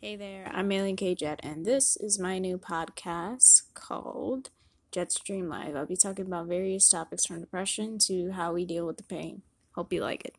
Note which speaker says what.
Speaker 1: Hey there, I'm Alien K Jet, and this is my new podcast called Jetstream Live. I'll be talking about various topics from depression to how we deal with the pain. Hope you like it.